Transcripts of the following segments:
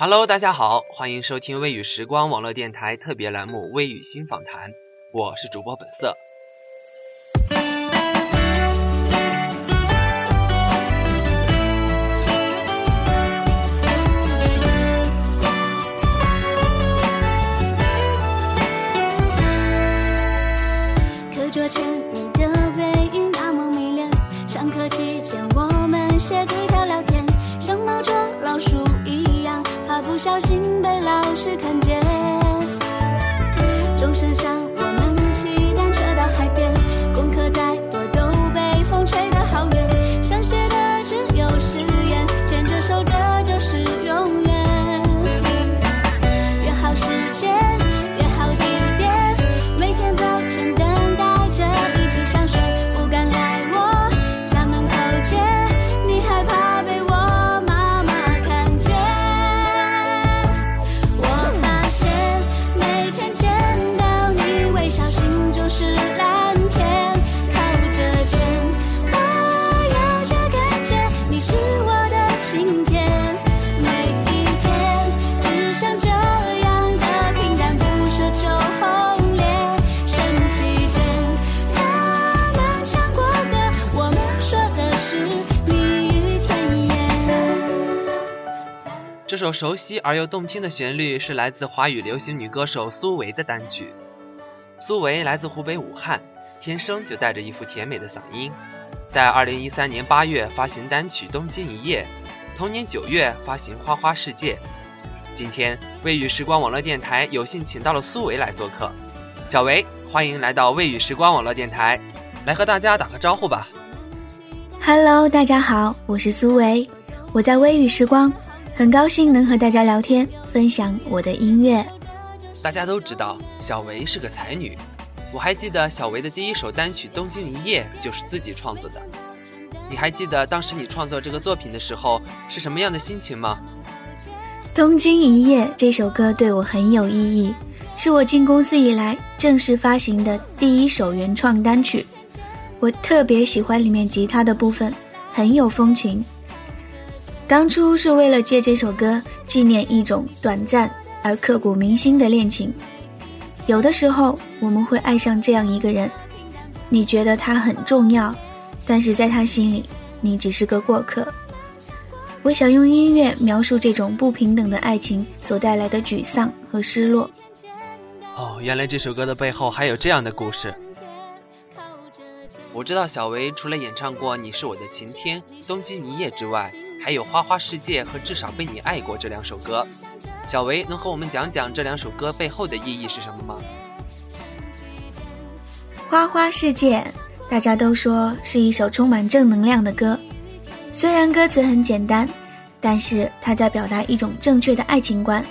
Hello，大家好，欢迎收听微雨时光网络电台特别栏目《微雨新访谈》，我是主播本色。小心的这首熟悉而又动听的旋律是来自华语流行女歌手苏维的单曲。苏维来自湖北武汉，天生就带着一副甜美的嗓音。在2013年8月发行单曲《东京一夜》，同年9月发行《花花世界》。今天，微雨时光网络电台有幸请到了苏维来做客。小维，欢迎来到微雨时光网络电台，来和大家打个招呼吧。Hello，大家好，我是苏维，我在微雨时光，很高兴能和大家聊天，分享我的音乐。大家都知道小维是个才女，我还记得小维的第一首单曲《东京一夜》就是自己创作的。你还记得当时你创作这个作品的时候是什么样的心情吗？《东京一夜》这首歌对我很有意义，是我进公司以来正式发行的第一首原创单曲。我特别喜欢里面吉他的部分，很有风情。当初是为了借这首歌纪念一种短暂而刻骨铭心的恋情。有的时候我们会爱上这样一个人，你觉得他很重要，但是在他心里，你只是个过客。我想用音乐描述这种不平等的爱情所带来的沮丧和失落。哦，原来这首歌的背后还有这样的故事。我知道小维除了演唱过《你是我的晴天》《东京一夜》之外，还有《花花世界》和《至少被你爱过》这两首歌。小维能和我们讲讲这两首歌背后的意义是什么吗？《花花世界》，大家都说是一首充满正能量的歌。虽然歌词很简单，但是它在表达一种正确的爱情观。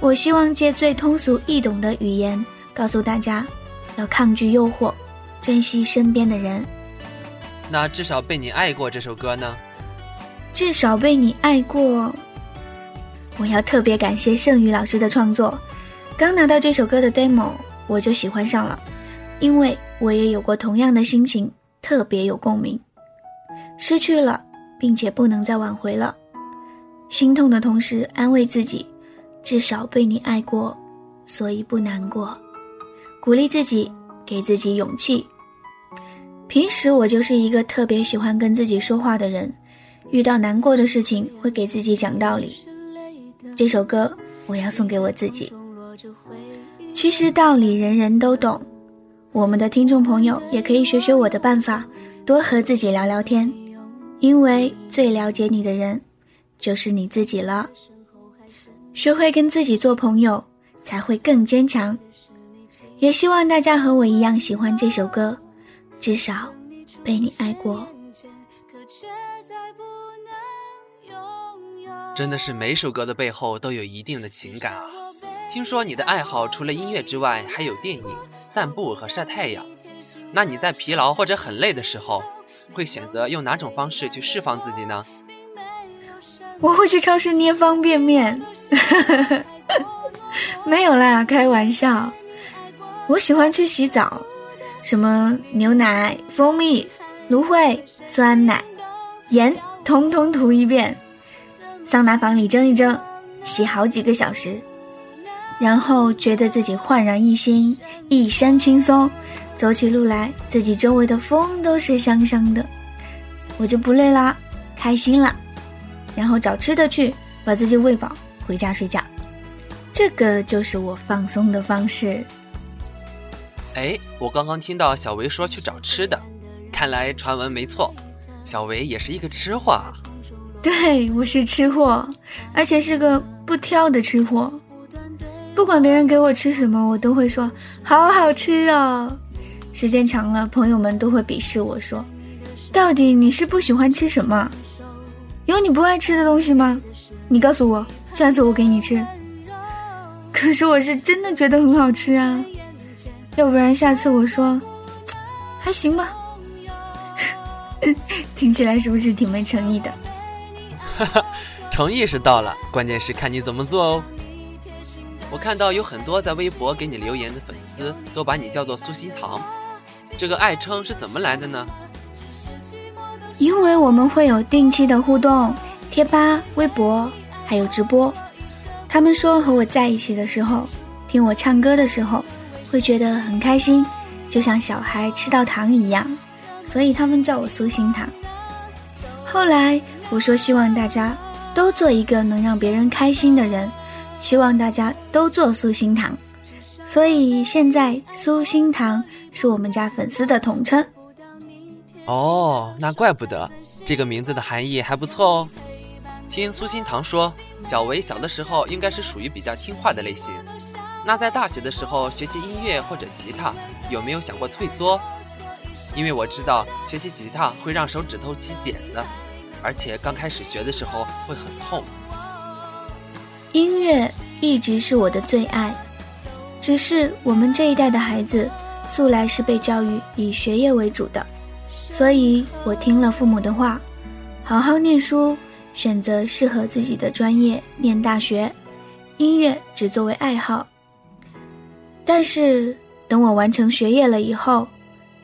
我希望借最通俗易懂的语言，告诉大家，要抗拒诱惑，珍惜身边的人。那至少被你爱过这首歌呢？至少被你爱过。我要特别感谢盛宇老师的创作。刚拿到这首歌的 demo，我就喜欢上了，因为我也有过同样的心情，特别有共鸣。失去了，并且不能再挽回了，心痛的同时安慰自己，至少被你爱过，所以不难过。鼓励自己，给自己勇气。平时我就是一个特别喜欢跟自己说话的人。遇到难过的事情，会给自己讲道理。这首歌我要送给我自己。其实道理人人都懂，我们的听众朋友也可以学学我的办法，多和自己聊聊天，因为最了解你的人就是你自己了。学会跟自己做朋友，才会更坚强。也希望大家和我一样喜欢这首歌，至少被你爱过。真的是每首歌的背后都有一定的情感啊！听说你的爱好除了音乐之外，还有电影、散步和晒太阳。那你在疲劳或者很累的时候，会选择用哪种方式去释放自己呢？我会去超市捏方便面，没有啦，开玩笑。我喜欢去洗澡，什么牛奶、蜂蜜、芦荟、酸奶、盐，通通涂一遍。桑拿房里蒸一蒸，洗好几个小时，然后觉得自己焕然一新，一身轻松，走起路来自己周围的风都是香香的，我就不累啦，开心了，然后找吃的去，把自己喂饱，回家睡觉，这个就是我放松的方式。哎，我刚刚听到小维说去找吃的，看来传闻没错，小维也是一个吃货。对，我是吃货，而且是个不挑的吃货。不管别人给我吃什么，我都会说好好吃哦。时间长了，朋友们都会鄙视我说：“到底你是不喜欢吃什么？有你不爱吃的东西吗？你告诉我，下次我给你吃。”可是我是真的觉得很好吃啊，要不然下次我说还行吧。听起来是不是挺没诚意的？哈哈，诚意是到了，关键是看你怎么做哦。我看到有很多在微博给你留言的粉丝都把你叫做苏心糖，这个爱称是怎么来的呢？因为我们会有定期的互动，贴吧、微博还有直播。他们说和我在一起的时候，听我唱歌的时候，会觉得很开心，就像小孩吃到糖一样，所以他们叫我苏心糖。后来。我说：“希望大家都做一个能让别人开心的人，希望大家都做苏心糖。所以现在苏心糖是我们家粉丝的统称。哦，那怪不得，这个名字的含义还不错哦。听苏心糖说，小维小的时候应该是属于比较听话的类型。那在大学的时候学习音乐或者吉他，有没有想过退缩？因为我知道学习吉他会让手指头起茧子。”而且刚开始学的时候会很痛。音乐一直是我的最爱，只是我们这一代的孩子素来是被教育以学业为主的，所以我听了父母的话，好好念书，选择适合自己的专业念大学，音乐只作为爱好。但是等我完成学业了以后，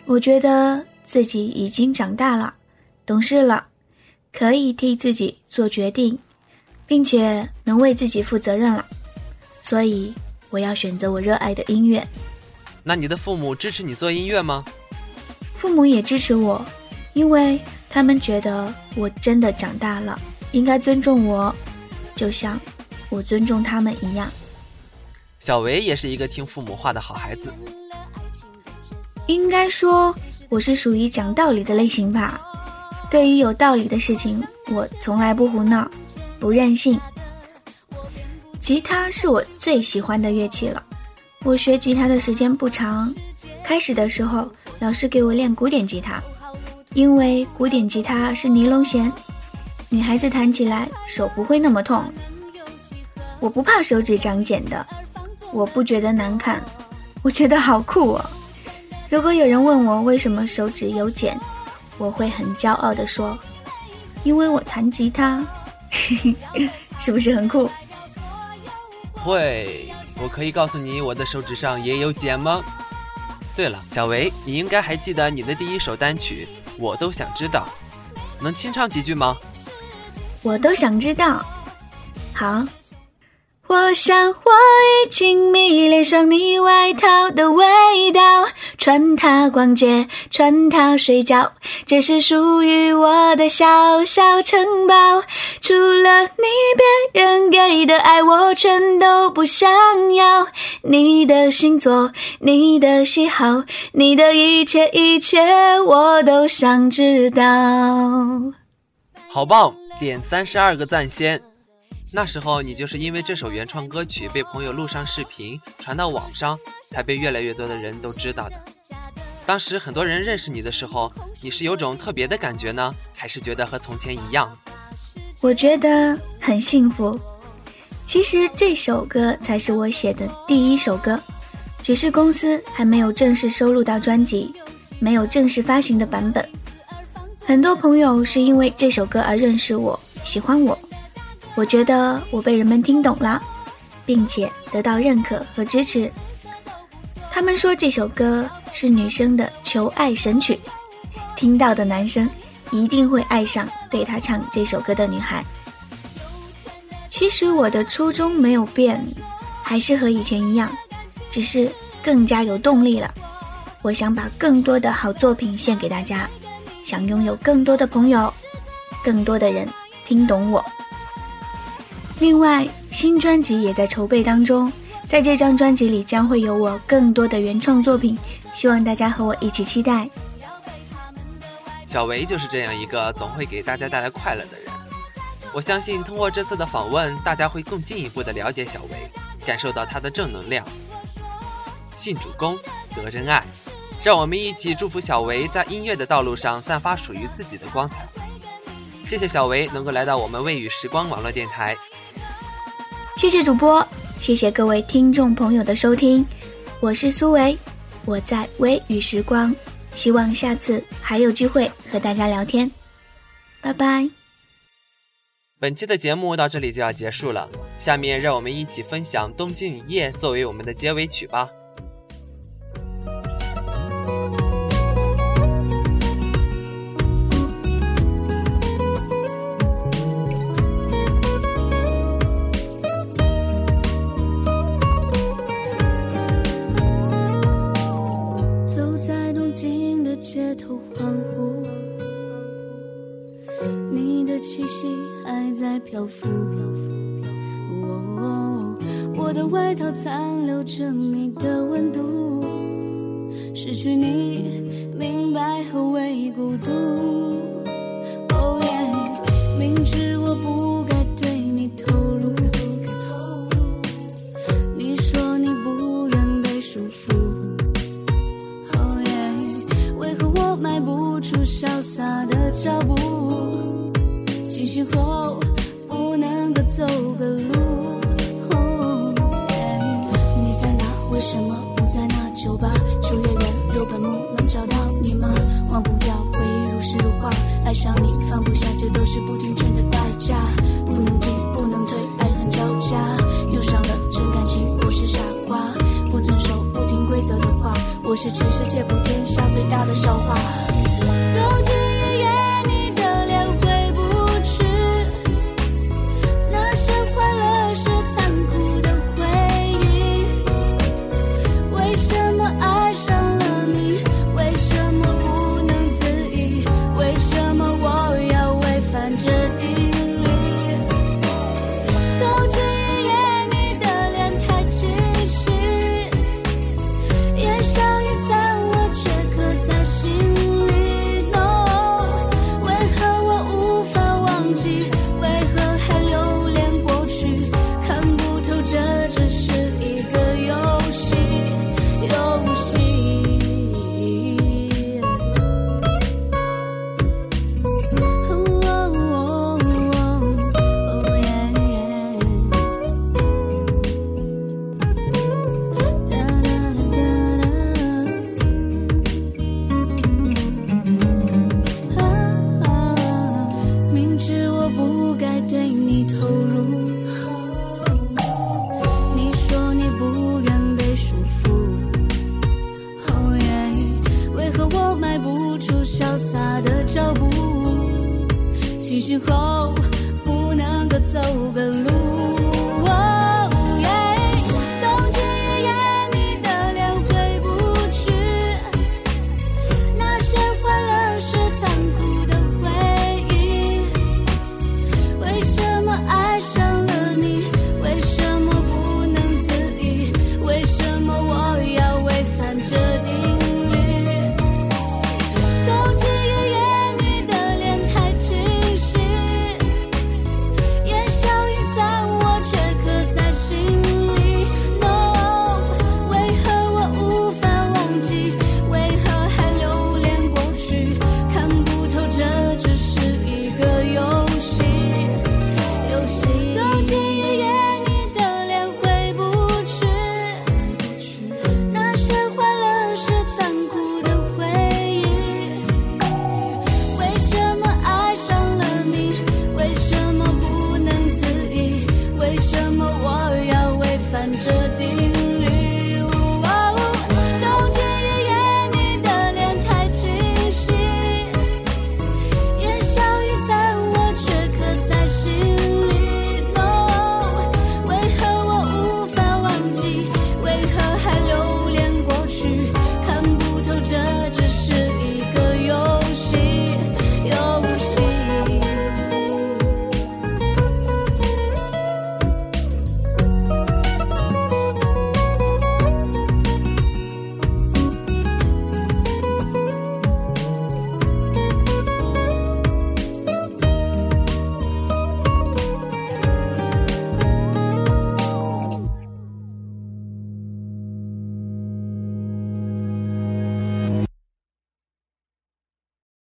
我觉得自己已经长大了，懂事了。可以替自己做决定，并且能为自己负责任了，所以我要选择我热爱的音乐。那你的父母支持你做音乐吗？父母也支持我，因为他们觉得我真的长大了，应该尊重我，就像我尊重他们一样。小维也是一个听父母话的好孩子。应该说，我是属于讲道理的类型吧。对于有道理的事情，我从来不胡闹，不任性。吉他是我最喜欢的乐器了。我学吉他的时间不长，开始的时候老师给我练古典吉他，因为古典吉他是尼龙弦，女孩子弹起来手不会那么痛。我不怕手指长茧的，我不觉得难看，我觉得好酷哦。如果有人问我为什么手指有茧，我会很骄傲的说，因为我弹吉他，是不是很酷？会，我可以告诉你，我的手指上也有茧吗？对了，小维，你应该还记得你的第一首单曲，我都想知道，能清唱几句吗？我都想知道，好。我想我已经迷恋上你外套的味道，穿它逛街，穿它睡觉，这是属于我的小小城堡。除了你，别人给的爱我全都不想要。你的星座，你的喜好，你的一切一切，我都想知道。好棒，点三十二个赞先。那时候你就是因为这首原创歌曲被朋友录上视频传到网上，才被越来越多的人都知道的。当时很多人认识你的时候，你是有种特别的感觉呢，还是觉得和从前一样？我觉得很幸福。其实这首歌才是我写的第一首歌，只是公司还没有正式收录到专辑，没有正式发行的版本。很多朋友是因为这首歌而认识我，喜欢我。我觉得我被人们听懂了，并且得到认可和支持。他们说这首歌是女生的求爱神曲，听到的男生一定会爱上对他唱这首歌的女孩。其实我的初衷没有变，还是和以前一样，只是更加有动力了。我想把更多的好作品献给大家，想拥有更多的朋友，更多的人听懂我。另外，新专辑也在筹备当中，在这张专辑里将会有我更多的原创作品，希望大家和我一起期待。小维就是这样一个总会给大家带来快乐的人。我相信通过这次的访问，大家会更进一步的了解小维，感受到他的正能量。信主公，得真爱，让我们一起祝福小维在音乐的道路上散发属于自己的光彩。谢谢小维能够来到我们未雨时光网络电台。谢谢主播，谢谢各位听众朋友的收听，我是苏维，我在微雨时光，希望下次还有机会和大家聊天，拜拜。本期的节目到这里就要结束了，下面让我们一起分享《东京雨夜》作为我们的结尾曲吧。漂浮，我的外套残留着你的温度，失去你，我是全世界普天下最大的笑话。不能够走个路。